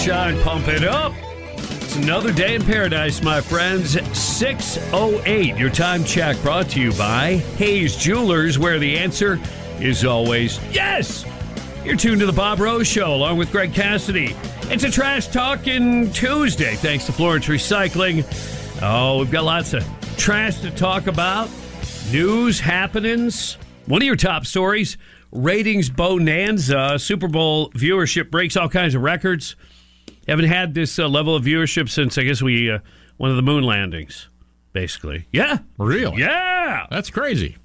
Rise and shine, pump it up. It's another day in paradise, my friends. 608, your time check brought to you by Hayes Jewelers, where the answer is always yes. You're tuned to the Bob Rose Show along with Greg Cassidy. It's a trash talking Tuesday, thanks to Florence Recycling. Oh, we've got lots of trash to talk about, news happenings. One of your top stories ratings bonanza. Super Bowl viewership breaks all kinds of records. Haven't had this uh, level of viewership since I guess we uh, one of the moon landings, basically. Yeah, Really? yeah, That's crazy.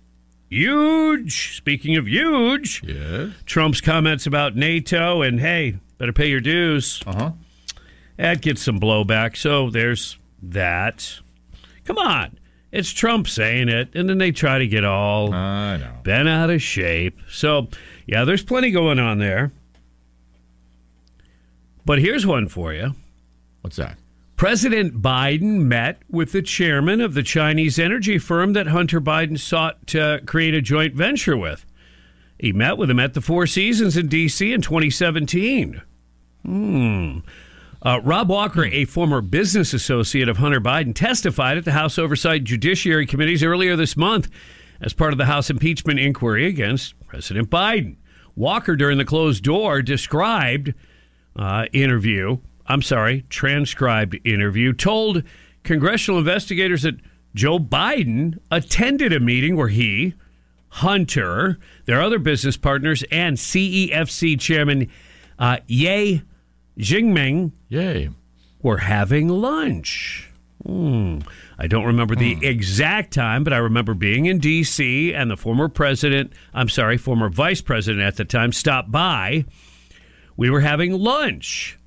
huge. Speaking of huge, Yeah. Trump's comments about NATO and hey, better pay your dues. Uh huh. That gets some blowback. So there's that. Come on. It's Trump saying it, and then they try to get all I know. bent out of shape. So, yeah, there's plenty going on there. But here's one for you. What's that? President Biden met with the chairman of the Chinese energy firm that Hunter Biden sought to create a joint venture with. He met with him at the Four Seasons in D.C. in 2017. Hmm. Uh, Rob Walker, a former business associate of Hunter Biden, testified at the House Oversight Judiciary Committees earlier this month as part of the House impeachment inquiry against President Biden. Walker, during the closed door, described uh, interview, I'm sorry, transcribed interview, told congressional investigators that Joe Biden attended a meeting where he, Hunter, their other business partners, and CEFC chairman uh, Ye Jianming Yay. were having lunch. Hmm. I don't remember the exact time, but I remember being in D.C. and the former president, I'm sorry, former vice president at the time, stopped by. We were having lunch.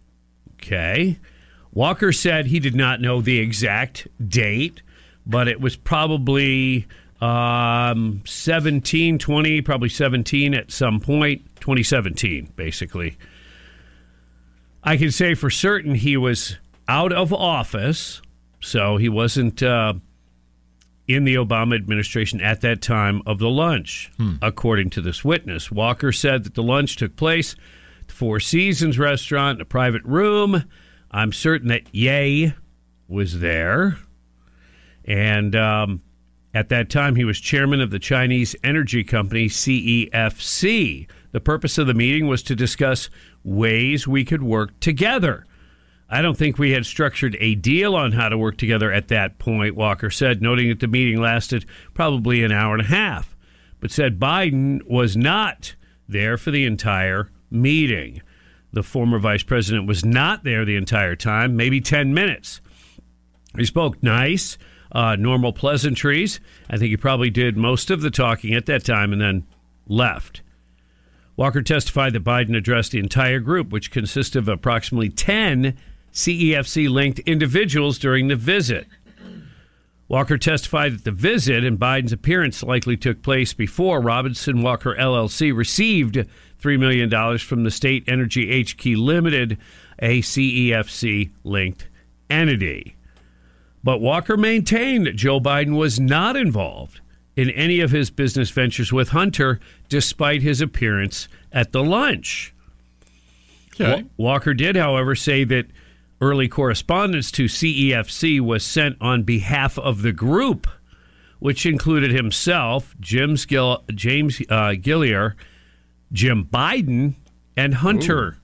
Okay. Walker said he did not know the exact date, but it was probably um, 17, 20, probably 17 at some point, 2017, basically. I can say for certain he was out of office, so he wasn't uh, in the Obama administration at that time of the lunch, according to this witness. Walker said that the lunch took place Four Seasons restaurant a private room. I'm certain that Ye was there. And um, at that time, he was chairman of the Chinese energy company CEFC. The purpose of the meeting was to discuss ways we could work together. I don't think we had structured a deal on how to work together at that point, Walker said, noting that the meeting lasted probably an hour and a half, but said Biden was not there for the entire meeting. The former vice president was not there the entire time, maybe 10 minutes. He spoke nice, uh, normal pleasantries. I think he probably did most of the talking at that time and then left. Walker testified that Biden addressed the entire group, which consists of approximately 10 CEFC linked individuals during the visit. Walker testified that the visit and Biden's appearance likely took place before Robinson Walker LLC received $3 million from the State Energy HK Limited, a CEFC linked entity. But Walker maintained that Joe Biden was not involved in any of his business ventures with Hunter, despite his appearance at the lunch. Okay. Walker did, however, say that early correspondence to CEFC was sent on behalf of the group, which included himself, James, Gill, James uh, Gilliar, Jim Biden, and Hunter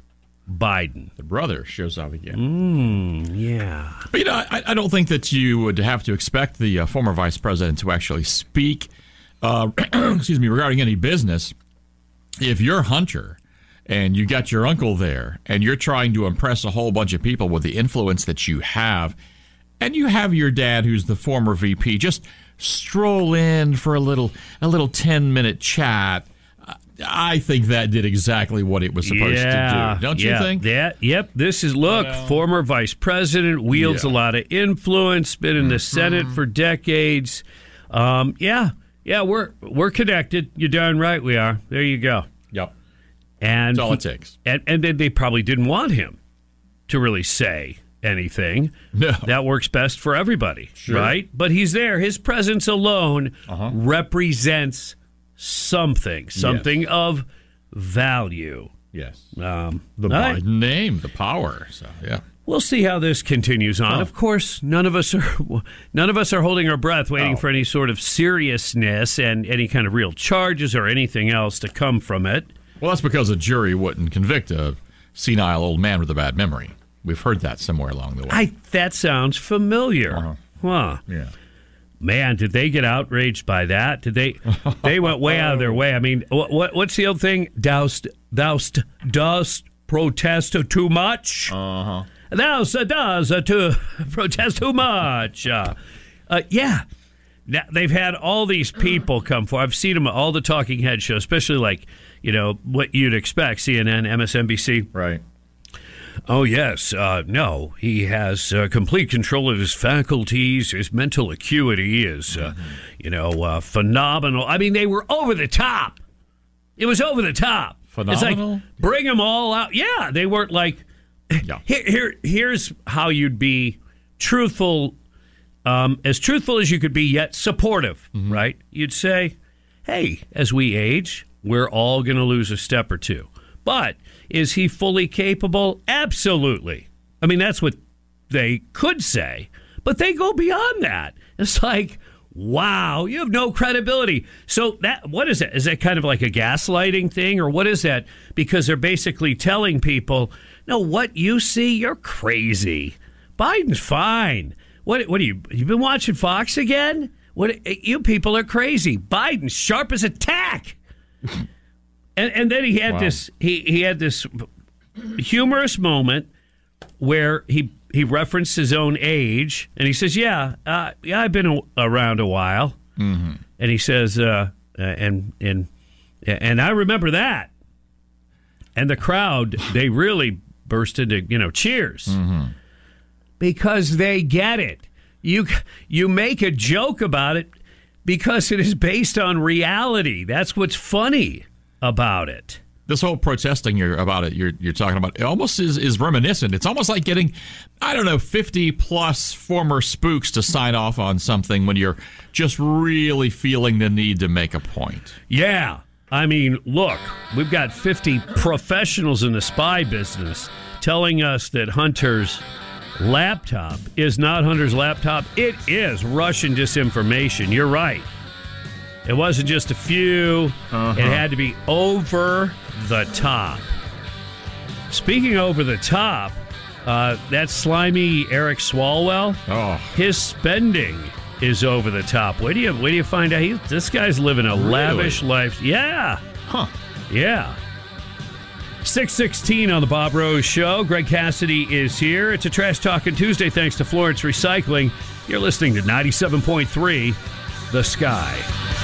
Biden. The brother shows up again. Yeah. But, you know, I, I don't think that you would have to expect the uh, former vice president to actually speak, uh, excuse me, regarding any business. If you're Hunter and you got your uncle there and you're trying to impress a whole bunch of people with the influence that you have, and you have your dad who's the former VP just stroll in for a little a little 10 minute chat. I think that did exactly what it was supposed to do. Don't you think? That, yep. This is, look, former vice president, wields Yeah. Mm-hmm. a lot of influence, been in the Senate for decades. Um, yeah. Yeah, we're we're connected. You're darn right we are. There you go. Yep. And That's all he- it takes. And and then they probably didn't want him to really say anything. No. That works best for everybody, right? But he's there. His presence alone Uh-huh. represents something, something of value. Yes. Um, The right. Biden name, the power. So yeah. We'll see how this continues on. Of course, none of us are none of us are holding our breath, waiting Oh. for any sort of seriousness and any kind of real charges or anything else to come from it. Well, that's because a jury wouldn't convict a senile old man with a bad memory. We've heard that somewhere along the way. I that sounds familiar. Uh-huh. Huh. yeah. Man, did they get outraged by that? Did they? They went way out of their way. I mean, what, what what's the old thing? Doust, doust, dost protest too much. Uh huh. Thou does to protest too much. Uh, uh, yeah. Now, they've had all these people come for. I've seen them at all the talking head shows, especially like you know what you'd expect: CNN, MSNBC. Right. Oh, yes. Uh, no, he has uh, complete control of his faculties. His mental acuity is, uh, you know, uh, phenomenal. I mean, they were over the top. It was over the top. It's Phenomenal? like, bring them all out. Yeah, they weren't like, Yeah. here, here, here's how you'd be truthful, um, as truthful as you could be, yet supportive, right? You'd say, hey, as we age, we're all going to lose a step or two. But is he fully capable? Absolutely. I mean, that's what they could say, but they go beyond that. It's like, wow, you have no credibility. So that what is it? Is that kind of like a gaslighting thing, or what is that? Because they're basically telling people, no, what you see, you're crazy. Biden's fine. What? What are you? You've been watching Fox again? What? You people are crazy. Biden's sharp as a tack. And and then he had Wow. this he he had this humorous moment where he he referenced his own age and he says, "Yeah, uh, yeah, I've been a, around a while." Mm-hmm. And he says, uh, uh, "And and and I remember that." And the crowd they really burst into you know cheers because they get it. You you make a joke about it because it is based on reality. That's what's funny about it. This whole protesting you're about it you're you're talking about it almost is, is reminiscent. It's almost like getting I don't know 50 plus former spooks to sign off on something when you're just really feeling the need to make a point. Yeah. I mean, look, we've got 50 professionals in the spy business telling us that Hunter's laptop is not Hunter's laptop. It is Russian disinformation. You're right. It wasn't just a few, it had to be over the top. Speaking over the top, uh, that slimy Eric Swalwell, Oh, his spending is over the top. Where do you where do you find out? He, this guy's living a lavish life. Yeah, huh. yeah. 616 on the Bob Rose Show. Greg Cassidy is here. It's a Trash Talking Tuesday thanks to Florence Recycling. You're listening to 97.3 The Sky.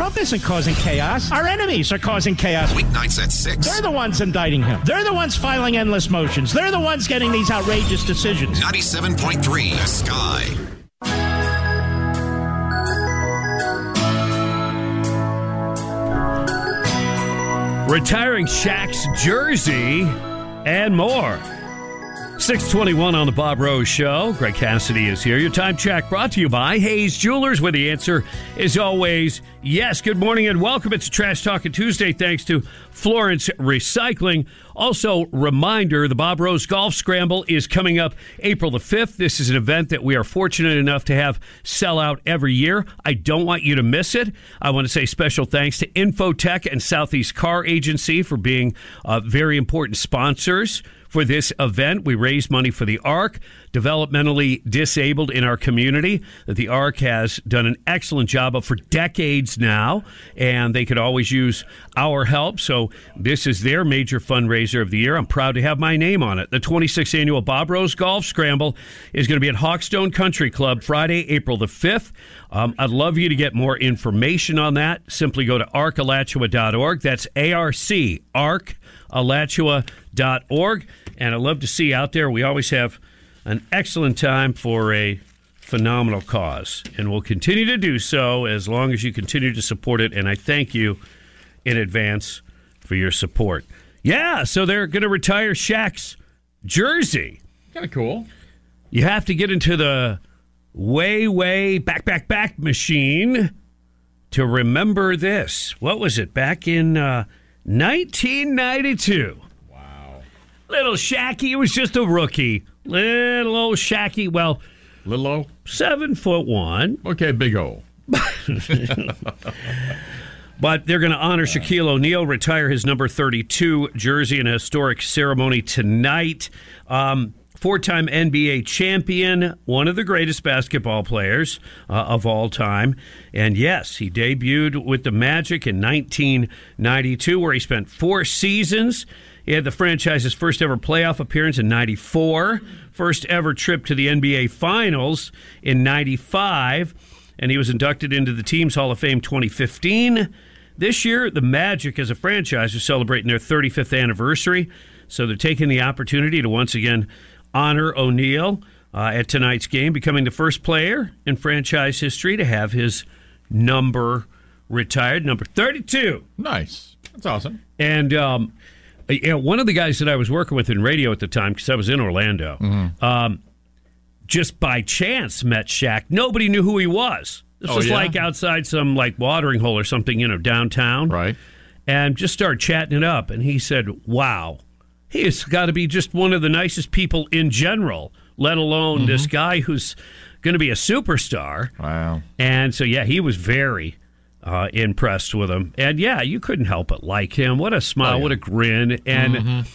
Levin. Trump isn't causing chaos. Our enemies are causing chaos. Weeknights at 6. They're the ones indicting him. They're the ones filing endless motions. They're the ones getting these outrageous decisions. 97.3 The Sky. Retiring Shaq's jersey and more. 621 on the Bob Rose Show. Greg Cassidy is here. Your time check brought to you by Hayes Jewelers, where the answer is always yes. Good morning and welcome. It's Trash Talking Tuesday thanks to Florence Recycling. Also, reminder the Bob Rose Golf Scramble is coming up April the 5th. This is an event that we are fortunate enough to have sell out every year. I don't want you to miss it. I want to say special thanks to Infotech and Southeast Car Agency for being uh, very important sponsors for this event. We raise money for the ARC, developmentally disabled in our community, that the ARC has done an excellent job of for decades now, and they could always use our help. So this is their major fundraiser of the year. I'm proud to have my name on it. The 26th annual Bob Rose Golf Scramble is going to be at Hawkstone Country Club Friday, April the 5th. Um, I'd love you to get more information on that. Simply go to arcalachua.org. That's A-R-C, ARC alachua.org. And I love to see you out there. We always have an excellent time for a phenomenal cause. And we'll continue to do so as long as you continue to support it. And I thank you in advance for your support. Yeah, so they're going to retire Shaq's jersey. Kind of cool. You have to get into the way, way back, back, back machine to remember this. What was it? Back in. Uh, 1992. Wow. Little Shacky was just a rookie. Little old Shacky, well, Little O? seven foot one. Okay, big O. But they're going to honor Shaquille O'Neal, retire his number 32 jersey in a historic ceremony tonight. Um, Four time NBA champion, one of the greatest basketball players uh, of all time. And yes, he debuted with the Magic in 1992, where he spent four seasons. He had the franchise's first ever playoff appearance in 94, first ever trip to the NBA Finals in 95, and he was inducted into the Team's Hall of Fame 2015. This year, the Magic as a franchise is celebrating their 35th anniversary, so they're taking the opportunity to once again honor O'Neal uh, at tonight's game, becoming the first player in franchise history to have his number retired, number 32. Nice. That's awesome. And um, you know, one of the guys that I was working with in radio at the time, because I was in Orlando, um, just by chance met Shaq. Nobody knew who he was. This Oh, was yeah? like outside some like watering hole or something, you know, downtown. Right. And just started chatting it up. And he said, wow, he has got to be just one of the nicest people in general, let alone this guy who's going to be a superstar. Wow. And so, yeah, he was very uh, impressed with him. And yeah, you couldn't help but like him. What a smile, Oh, yeah. what a grin. And,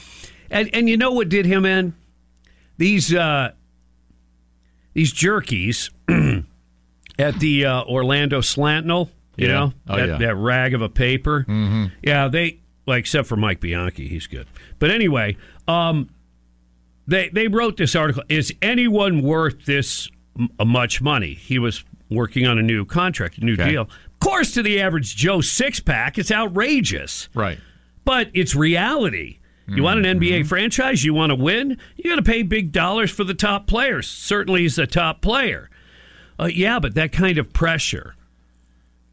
and and you know what did him in? These uh, these jerkies at the uh, Orlando Slantinel, you Yeah. know, Oh, that, yeah. that rag of a paper. Mm-hmm. Yeah, they like except for Mike Bianchi, he's good. But anyway, um, they they wrote this article. Is anyone worth this m- much money? He was working on a new contract, a new Okay. deal. Of course, to the average Joe six pack, it's outrageous, Right. but it's reality. You want an NBA franchise? You want to win? You got to pay big dollars for the top players. Certainly, he's a top player. Uh, yeah, but that kind of pressure,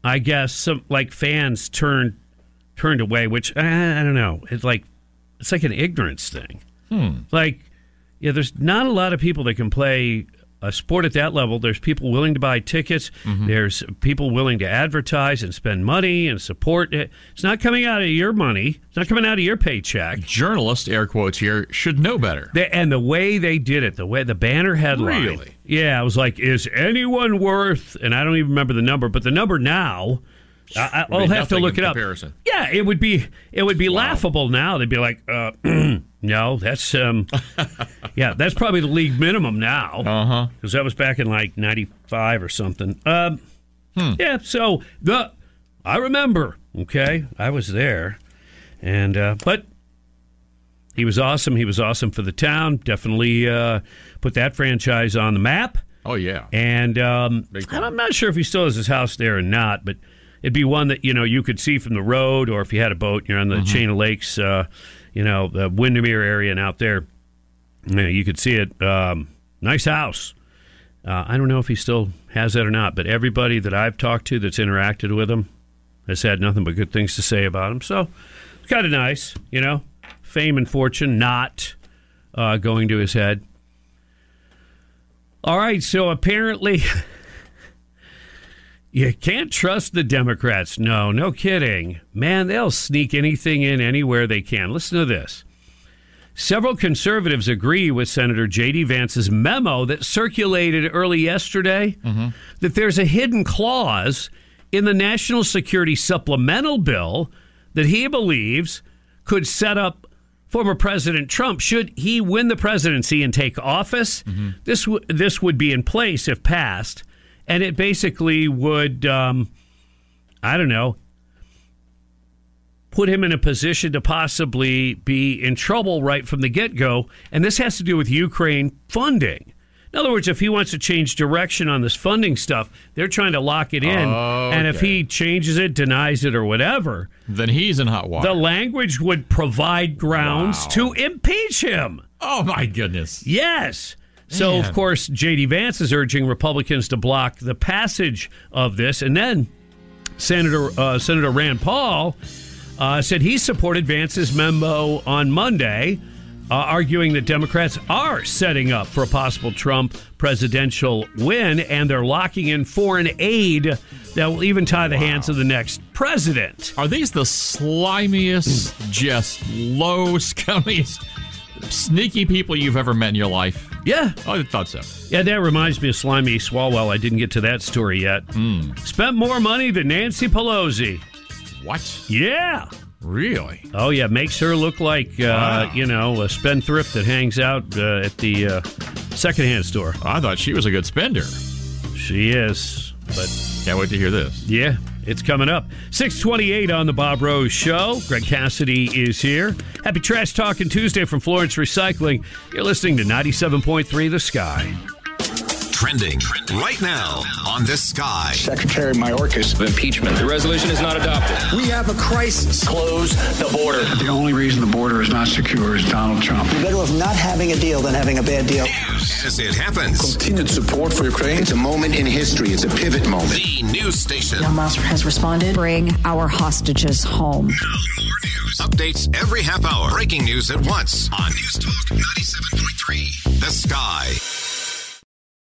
I guess, some like fans turned turned away. Which I, I don't know. It's like it's like an ignorance thing. Hmm. Like, yeah, there's not a lot of people that can play a sport at that level. There's people willing to buy tickets. Mm-hmm. There's people willing to advertise and spend money and support it. It's not coming out of your money. It's not coming out of your paycheck. Journalist, air quotes here, should know better. They, and the way they did it, the way the banner headline. Really? Yeah, I was like, is anyone worth? And I don't even remember the number, but the number now. I, I, I'll have to look it up. comparison. Yeah, it would be it would be laughable now. They'd be like, uh, no, that's um, yeah, that's probably the league minimum now. Uh huh. because that was back in like '95 or something. Um, Yeah, so the I remember. Okay, I was there, and uh, but he was awesome. He was awesome for the town. Definitely uh, put that franchise on the map. Oh yeah. And um, I'm not sure if he still has his house there or not, but it'd be one that you know you could see from the road, or if you had a boat, you're on the chain of lakes, uh, you know, the Windermere area, and out there, you, know, you could see it. Um, nice house. Uh, I don't know if he still has that or not, but everybody that I've talked to that's interacted with him has had nothing but good things to say about him. So it's kind of nice, you know. Fame and fortune not uh, going to his head. All right, so apparently you can't trust the Democrats. No, no kidding. Man, they'll sneak anything in anywhere they can. Listen to this. Several conservatives agree with Senator J.D. Vance's memo that circulated early yesterday mm-hmm. that there's a hidden clause in the National Security Supplemental Bill that he believes could set up former President Trump should he win the presidency and take office. Mm-hmm. This w- this would be in place if passed, and it basically would um, I don't know put him in a position to possibly be in trouble right from the get go. And this has to do with Ukraine funding. In other words, if he wants to change direction on this funding stuff, they're trying to lock it in. And if he changes it, denies it, or whatever, Then he's in hot water. the language would provide grounds Wow. to impeach him. oh my goodness. Yes. So, of course, J.D. Vance is urging Republicans to block the passage of this. And then Senator, uh, Senator Rand Paul uh, said he supported Vance's memo on Monday, uh, arguing that Democrats are setting up for a possible Trump presidential win and they're locking in foreign aid that will even tie the hands of the next president. Are these the slimiest, just low, scummiest, sneaky people you've ever met in your life? Yeah. I thought so. Yeah, that reminds me of Slimy Swalwell. I didn't get to that story yet. Spent more money than Nancy Pelosi. What? Yeah. Really? Oh, yeah. Makes her look like, uh, Wow. you know, a spendthrift that hangs out uh, at the uh, secondhand store. I thought she was a good spender. She is. But Can't wait to hear this. yeah, it's coming up. 628 on the Bob Rose Show. Greg Cassidy is here. Happy Trash Talking Tuesday from Florence Recycling. You're listening to 97.3 The Sky. Trending right now on the sky. Secretary Mayorkas of impeachment. The resolution is not adopted. We have a crisis. Close the border. The only reason the border is not secure is Donald Trump. Better off not having a deal than having a bad deal. As it happens, Continued support for Ukraine. It's a moment in history. It's a pivot moment. the news station. Hamas has responded. Bring our hostages home. Updates every half hour. Breaking news at once on News Talk 97.3. The Sky.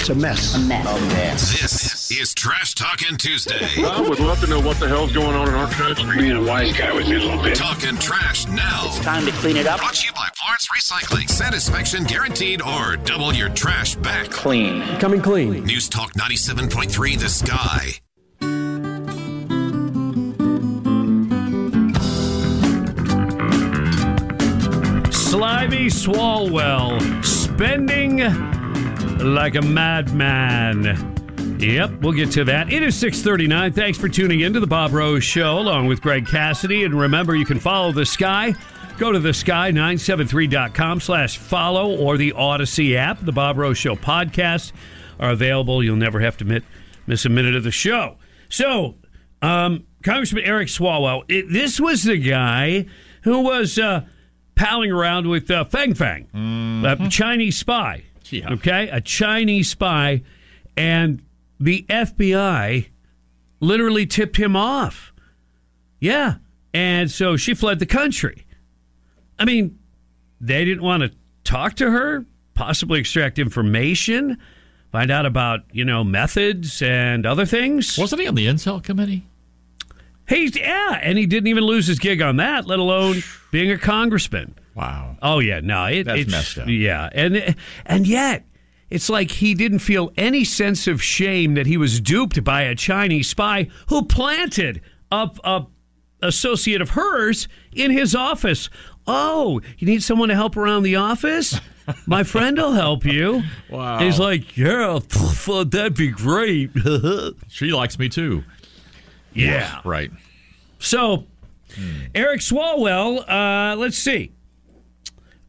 It's a mess. A mess. This is Trash Talking Tuesday. I would love to know what the hell's going on in our country. Being a wise guy with me a little bit. Talking trash now. It's time to clean it up. Brought to you by Florence Recycling. Satisfaction guaranteed or double your trash back. Clean. Coming clean. News Talk 97.3 The Sky. Slimy Swalwell spending like a madman. Yep, we'll get to that. It is 639. Thanks for tuning in to the Bob Rose Show along with Greg Cassidy. And remember, you can follow the sky. Go to the sky973.com slash follow or the Audacy app. The Bob Rose Show podcasts are available. You'll never have to miss a minute of the show. So, um, Congressman Eric Swalwell, it, this was the guy who was uh, palling around with uh, Fang Fang, a Chinese spy. Yeah. Okay, a Chinese spy, and the FBI literally tipped him off. Yeah, and so she fled the country. I mean, they didn't want to talk to her, possibly extract information, find out about you know methods and other things. Wasn't he on the Intel committee? He's yeah, and he didn't even lose his gig on that, let alone being a congressman. Wow. Oh yeah, no, it, That's it's messed up. Yeah, and and yet it's like he didn't feel any sense of shame that he was duped by a Chinese spy who planted a, a associate of hers in his office. Oh, you need someone to help around the office? My friend will help you. Wow. He's like, yeah, that'd be great. she likes me too. Yeah. Right. So, Eric Swalwell, uh, let's see.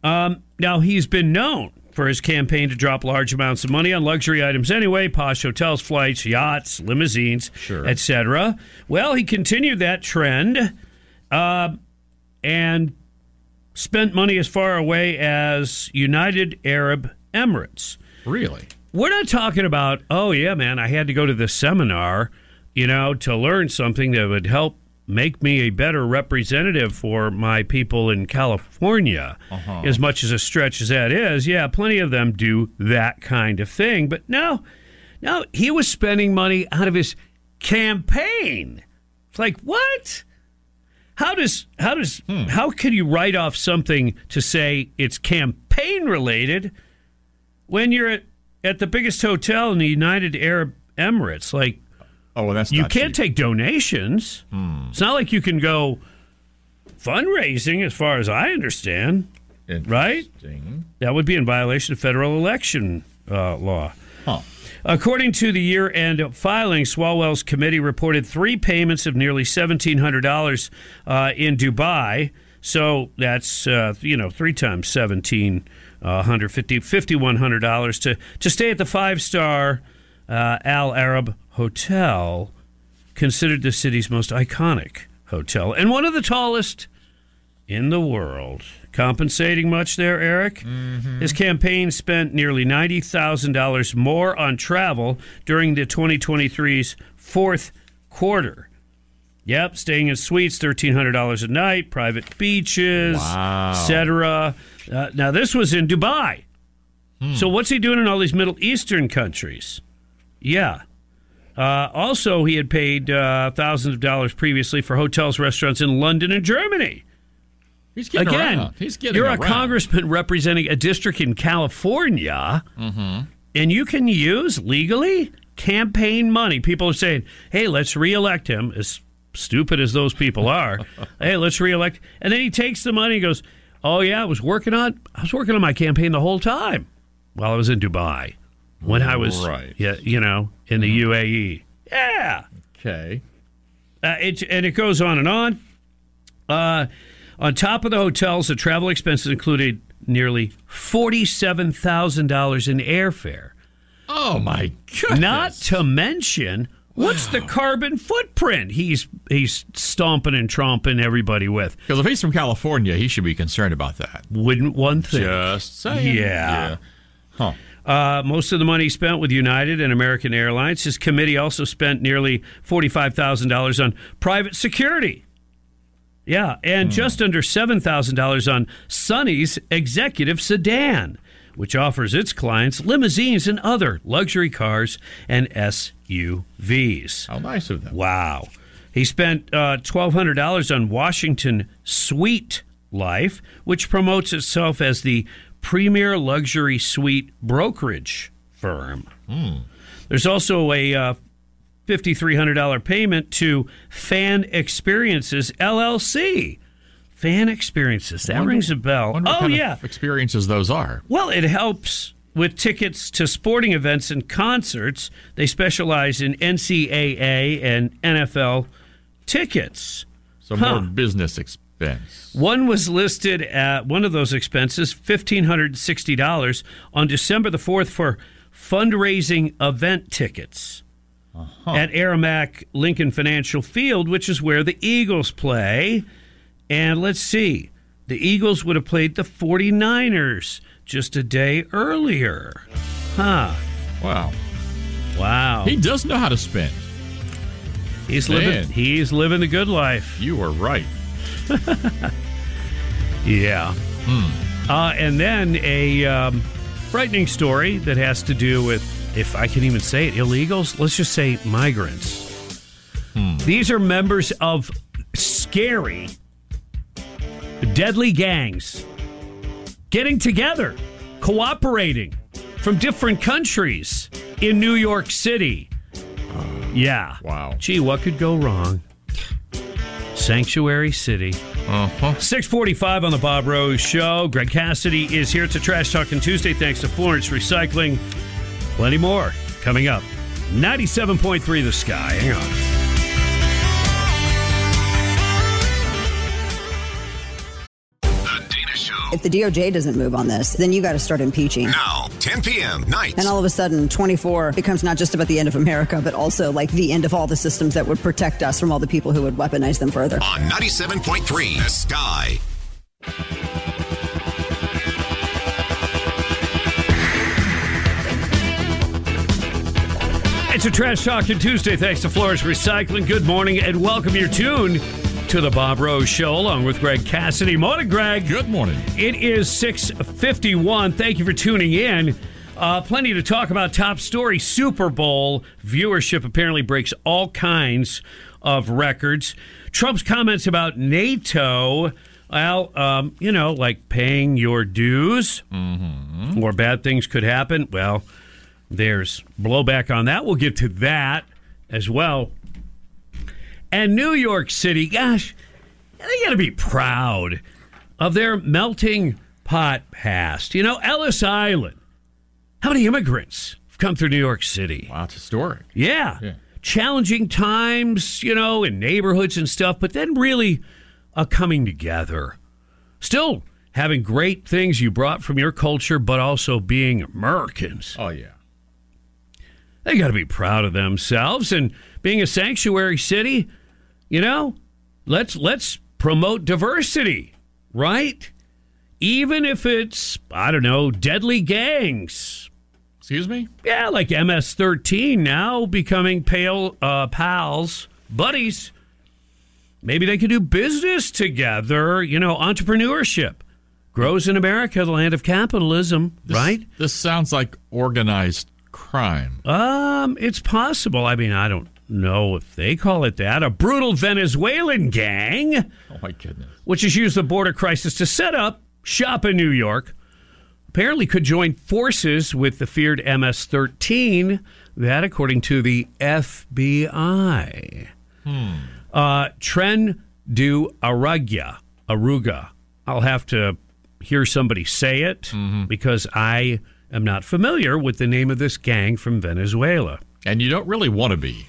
Um, now, he's been known for his campaign to drop large amounts of money on luxury items anyway posh hotels, flights, yachts, limousines, Sure. etc. Well, he continued that trend uh, and spent money as far away as United Arab Emirates. Really? We're not talking about, oh, yeah, man, I had to go to this seminar, you know, to learn something that would help make me a better representative for my people in California. Uh-huh. As much as a stretch as that is, yeah, plenty of them do that kind of thing. But no, no, he was spending money out of his campaign. It's like, what? How does how does how can you write off something to say it's campaign related when you're at, at the biggest hotel in the United Arab Emirates? Like, oh, well, that's you can't cheap. take donations. It's not like you can go fundraising, as far as I understand. Right? That would be in violation of federal election uh, law. Huh. According to the year end filing, Swalwell's committee reported three payments of nearly $1,700 uh, in Dubai. So that's, uh, you know, three times $1,700, $5,100 to, to stay at the five star uh, Al Arab Hotel, considered the city's most iconic hotel and one of the tallest in the world. Compensating much there, Eric? His campaign spent nearly $90,000 more on travel during the 2023's fourth quarter. Yep, staying in suites, $1,300 a night, private beaches, Wow. etc. Uh, now, this was in Dubai. So, what's he doing in all these Middle Eastern countries? Yeah. Uh, also, he had paid uh, thousands of dollars previously for hotels, restaurants in London and Germany. He's getting Again, around. He's getting you're around. a congressman representing a district in California, Mm-hmm. and you can use legally campaign money. People are saying, "Hey, let's reelect him." As stupid as those people are, hey, let's reelect. And then he takes the money and goes, "Oh yeah, I was working on I was working on my campaign the whole time while I was in Dubai when I was Right. yeah, you know, in the UAE." Yeah. Okay. Uh, it, and it goes on and on. Uh, on top of the hotels, the travel expenses included nearly forty-seven thousand dollars in airfare. Oh my goodness! Not to mention, what's the carbon footprint he's he's stomping and tromping everybody with? Because if he's from California, he should be concerned about that. Wouldn't one thing? Just saying. Yeah. Huh. Uh, most of the money spent with United and American Airlines. His committee also spent nearly forty-five thousand dollars on private security. Yeah, and just under seven thousand dollars on Sunny's executive sedan, which offers its clients limousines and other luxury cars and SUVs. How nice of them! Wow, he spent uh, twelve hundred dollars on Washington Suite Life, which promotes itself as the premier luxury suite brokerage firm. There's also a uh, $5,300 payment to Fan Experiences LLC. Fan Experiences. That Wonder- rings a bell. Wonder what Oh, yeah. experiences those are. Well, it helps with tickets to sporting events and concerts. They specialize in NCAA and NFL tickets. So Huh. more business expense. One was listed at one of those expenses, $1,560 on December the 4th for fundraising event tickets uh-huh. at Aramark Lincoln Financial Field, which is where the Eagles play. And let's see, the Eagles would have played the 49ers just a day earlier. Huh. Wow. Wow. He does know how to spend. He's Man. living he's living the good life. You are right. Yeah. Uh, and then a um, frightening story that has to do with, if I can even say it, illegals. Let's just say migrants. These are members of scary, deadly gangs getting together, cooperating from different countries in New York City. Yeah. Wow. Gee, what could go wrong? Sanctuary City. Uh-huh. 645 on the Bob Rose Show. Greg Cassidy is here to Trash Talking Tuesday thanks to Florence Recycling. Plenty more coming up. 97.3 The Sky. Hang on. If the DOJ doesn't move on this, then you got to start impeaching. Now, 10 p.m. night. And all of a sudden, 24 becomes not just about the end of America, but also like the end of all the systems that would protect us from all the people who would weaponize them further. on 97.3 The Sky. It's a Trash Talking Tuesday thanks to Florence Recycling. Good morning and welcome your tune to the Bob Rose Show along with Greg Cassidy. Morning, Greg. Good morning. It is 651. Thank you for tuning in. Uh, plenty to talk about. Top story Super Bowl viewership apparently breaks all kinds of records. Trump's comments about NATO, well, um, you know, like paying your dues or bad things could happen. Well, there's blowback on that. We'll get to that as well. And New York City, gosh, they got to be proud of their melting pot past. You know, Ellis Island. How many immigrants have come through New York City? Wow, it's historic. Yeah. Yeah. Challenging times, you know, in neighborhoods and stuff, but then really a coming together. Still having great things you brought from your culture, but also being Americans. Oh, yeah. They got to be proud of themselves and being a sanctuary city, you know, let's let's promote diversity, right? Even if it's I don't know, deadly gangs. Excuse me? Yeah, like MS13 now becoming pale uh, pals, buddies. Maybe they could do business together, you know, entrepreneurship. Grows in America, the land of capitalism, This- right? This sounds like organized crime. Um, it's possible. I mean, I don't know if they call it that. A brutal Venezuelan gang, Oh, my goodness. which has used the border crisis to set up shop in New York, apparently could join forces with the feared MS 13 That, according to the FBI. Hmm. Uh, Tren du Aruga. Aruga. I'll have to hear somebody say it Mm-hmm. because I am not familiar with the name of this gang from Venezuela. And you don't really want to be.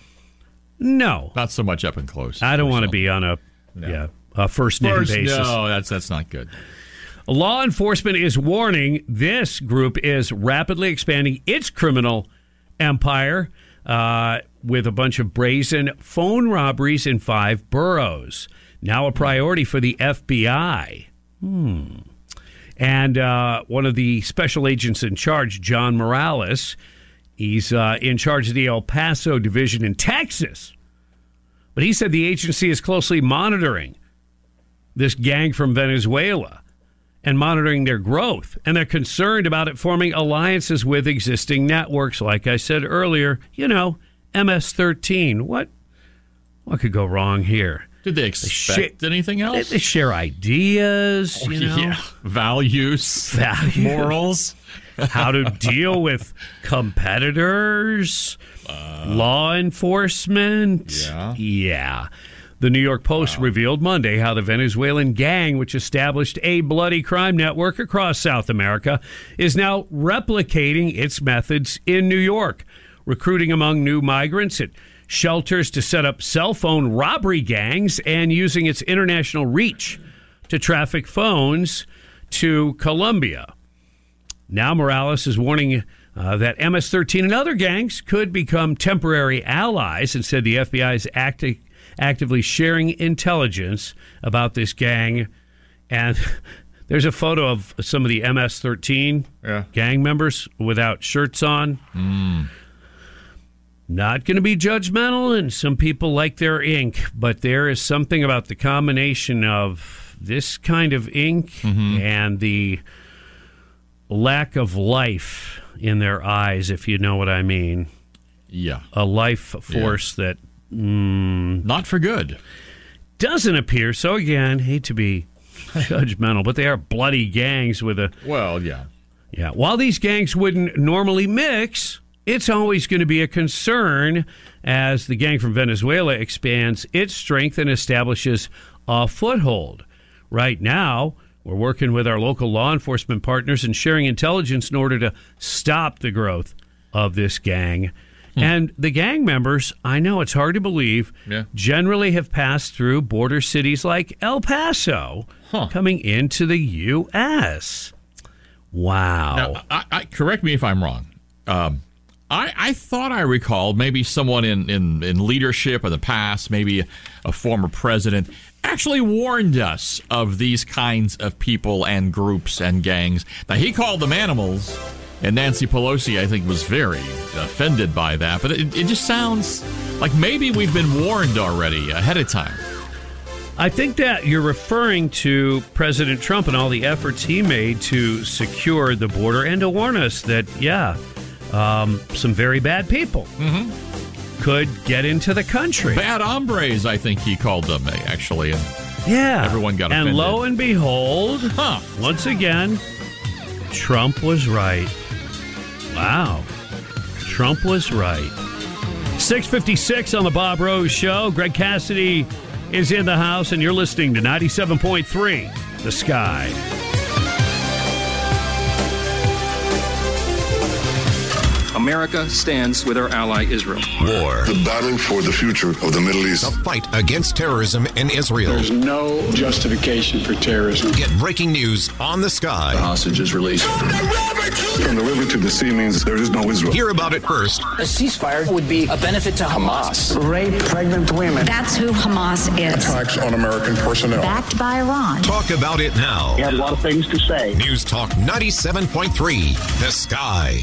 No. Not so much up and close. I don't want to be on a yeah a first name First, basis. no, that's that's not good. Law enforcement is warning this group is rapidly expanding its criminal empire uh, with a bunch of brazen phone robberies in five boroughs. Now a priority for the FBI. Hmm. And uh, one of the special agents in charge, John Morales, he's uh, in charge of the El Paso division in Texas. But he said the agency is closely monitoring this gang from Venezuela and monitoring their growth. And they're concerned about it forming alliances with existing networks. Like I said earlier, you know, MS 13. What, what could go wrong here? Did they expect anything They, else? they share ideas, Oh, you know, yeah. Values, Values. morals. how to deal with competitors, uh, law enforcement. Yeah. Yeah. The New York Post revealed Monday how the Venezuelan gang, which established a bloody crime network across South America, is now replicating its methods in New York, recruiting among new migrants at shelters to set up cell phone robbery gangs and using its international reach to traffic phones to Colombia. Now Morales is warning uh, that MS 13 and other gangs could become temporary allies and said the FBI is acti- actively sharing intelligence about this gang. And there's a photo of some of the MS 13 Yeah. gang members without shirts on. Not going to be judgmental, and some people like their ink, but there is something about the combination of this kind of ink and the lack of life in their eyes, if you know what I mean. Yeah. A life force that mm, Not for good. doesn't appear. So, again, hate to be judgmental, but they are bloody gangs with a Well, yeah. Yeah. While these gangs wouldn't normally mix, it's always going to be a concern as the gang from Venezuela expands its strength and establishes a foothold. Right now, we're working with our local law enforcement partners and sharing intelligence in order to stop the growth of this gang. And the gang members, I know it's hard to believe, Yeah. generally have passed through border cities like El Paso coming into the U.S. Wow. Now, I, I, correct me if I'm wrong. Um, I, I thought I recalled maybe someone in, in, in leadership in the past, maybe a former president, actually warned us of these kinds of people and groups and gangs. Now, he called them animals, and Nancy Pelosi, I think, was very offended by that. But it, it just sounds like maybe we've been warned already ahead of time. I think that you're referring to President Trump and all the efforts he made to secure the border and to warn us that, yeah, um, some very bad people could get into the country. Bad hombres, I think he called them, actually. And Yeah. Everyone got And lo and behold, Huh. once again, Trump was right. Wow. Trump was right. 656 on the Bob Rose Show. Greg Cassidy is in the house, and you're listening to 97.3 The Sky. America stands with our ally Israel. War. The battle for the future of the Middle East. The fight against terrorism in Israel. There's no justification for terrorism. Get breaking news on the sky. The Hostages released. From the river to the sea means there is no Israel. Hear about it first. A ceasefire would be a benefit to Hamas. Rape pregnant women. That's who Hamas is. Attacks on American personnel. Backed by Iran. Talk about it now. We have a lot of things to say. News Talk 97.3 The Sky.